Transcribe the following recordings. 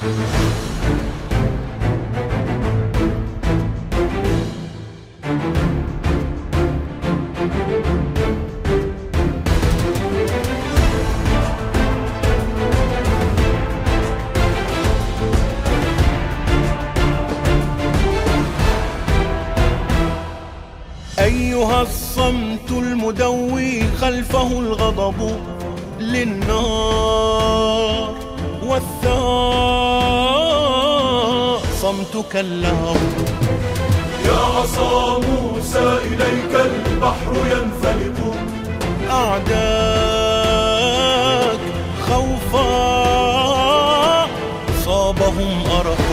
أيها الصمت المدوي خلفه الغضب للنار. والثار صمتك اللهو. يا عصا موسى إليك البحر ينفلق. أعداك خوفا. صابهم أرق.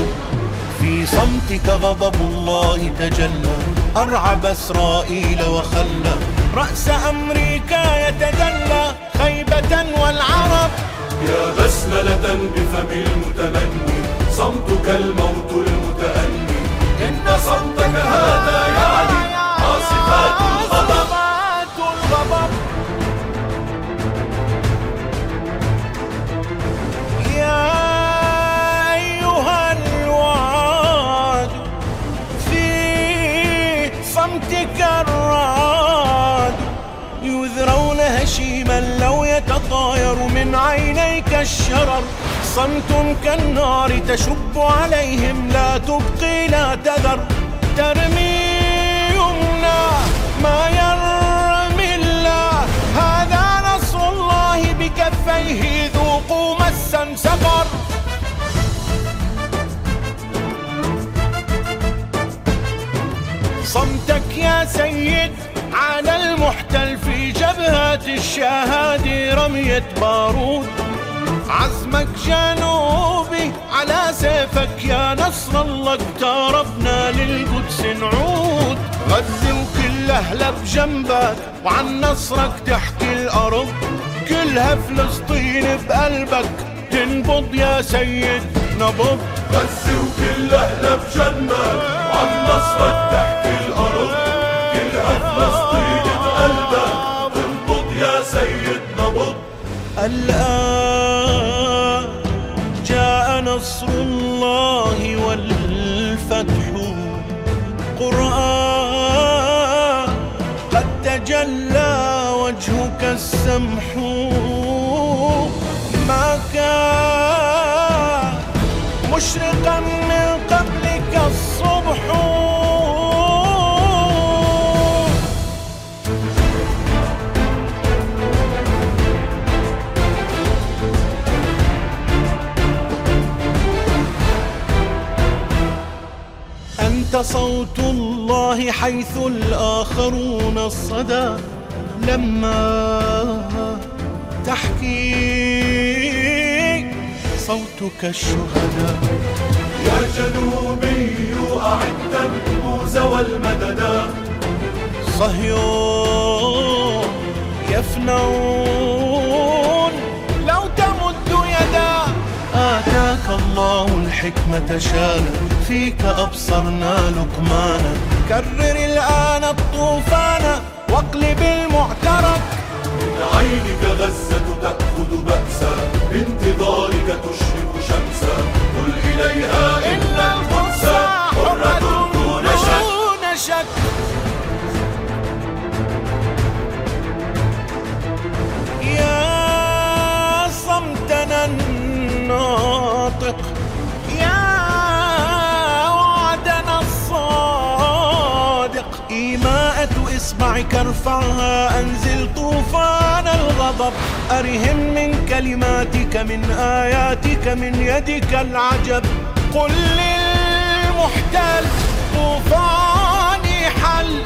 في صمتك غضب الله تجلى. أرعب إسرائيل وخلى. رأس أمريكا يتدلى خيبة والعرب. يا بسملة بفم المتمني صمتك الموت المتأني إن صمتك هذا يعني عاصفات الغضب. صمتك الرعد يذرون هشيما لو يتطاير من عينيك الشرر. صمت كالنار تشب عليهم لا تبقي لا تذر. ترمي يمنى ما يرمي الله. هذا نصر الله بكفيه ذوقوا مسا سقر. صمتك يا سيد على المحتل في جبهات الشهادة رمية بارود. عزمك جنوبي على سيفك يا نصر الله اقتربنا للقدس نعود. غزة وكل أهلها بجنبك وعن نصرك تحكي الأرض. كلها فلسطين بقلبك تنبض يا سيد نبض غزة وكل أهلها بجنة وعن نصرك تحكي الأرض. كلها فلسطين بقلبك تنبض يا سيد نبض الآن نصر الله والفتح. قرآن قد تجلى وجهك السمح. ما كان مشرقا أنت صوت الله حيث الآخرون الصدى. لما تحكي صوتك الشهداء. يا جنوبي أعد النبوز والمددا صهيون يفنون. لو تمد يدا. آتاك الله الحكمة شانا فيك أبصرنا لقمانا. كرر الآن الطوفان واقلب المعترك من عينك غزة تأخذ بأسا بانتظارك. إصبعك ارفعها أنزل طوفان الغضب. أرهم من كلماتك من آياتك من يدك العجب. قل للمحتل طوفاني حل.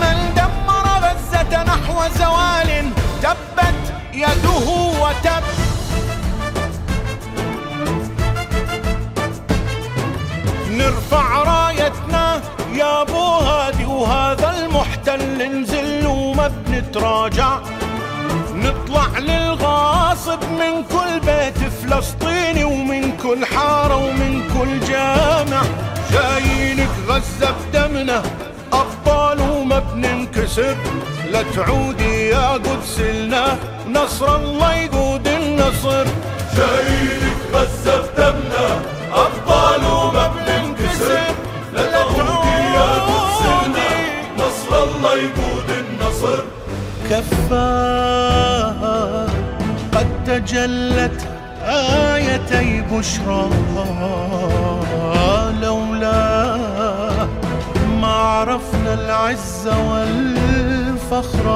من دمر غزة نحو زوال تبت يده وتب. المحتل ننزل وما بنتراجع. نطلع للغاصب من كل بيت فلسطيني ومن كل حارة ومن كل جامع. جايينك غزة بدمنا أبطال وما بننكسر لا تعودي يا قدس لنا نصر الله يقود النصر. جايينك قد تجلت آيتي بشرى. لولا ما عرفنا العز والفخر.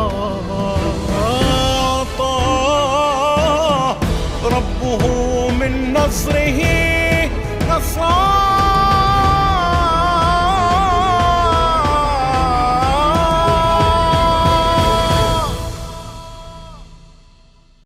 أعطاه ربه من نصره.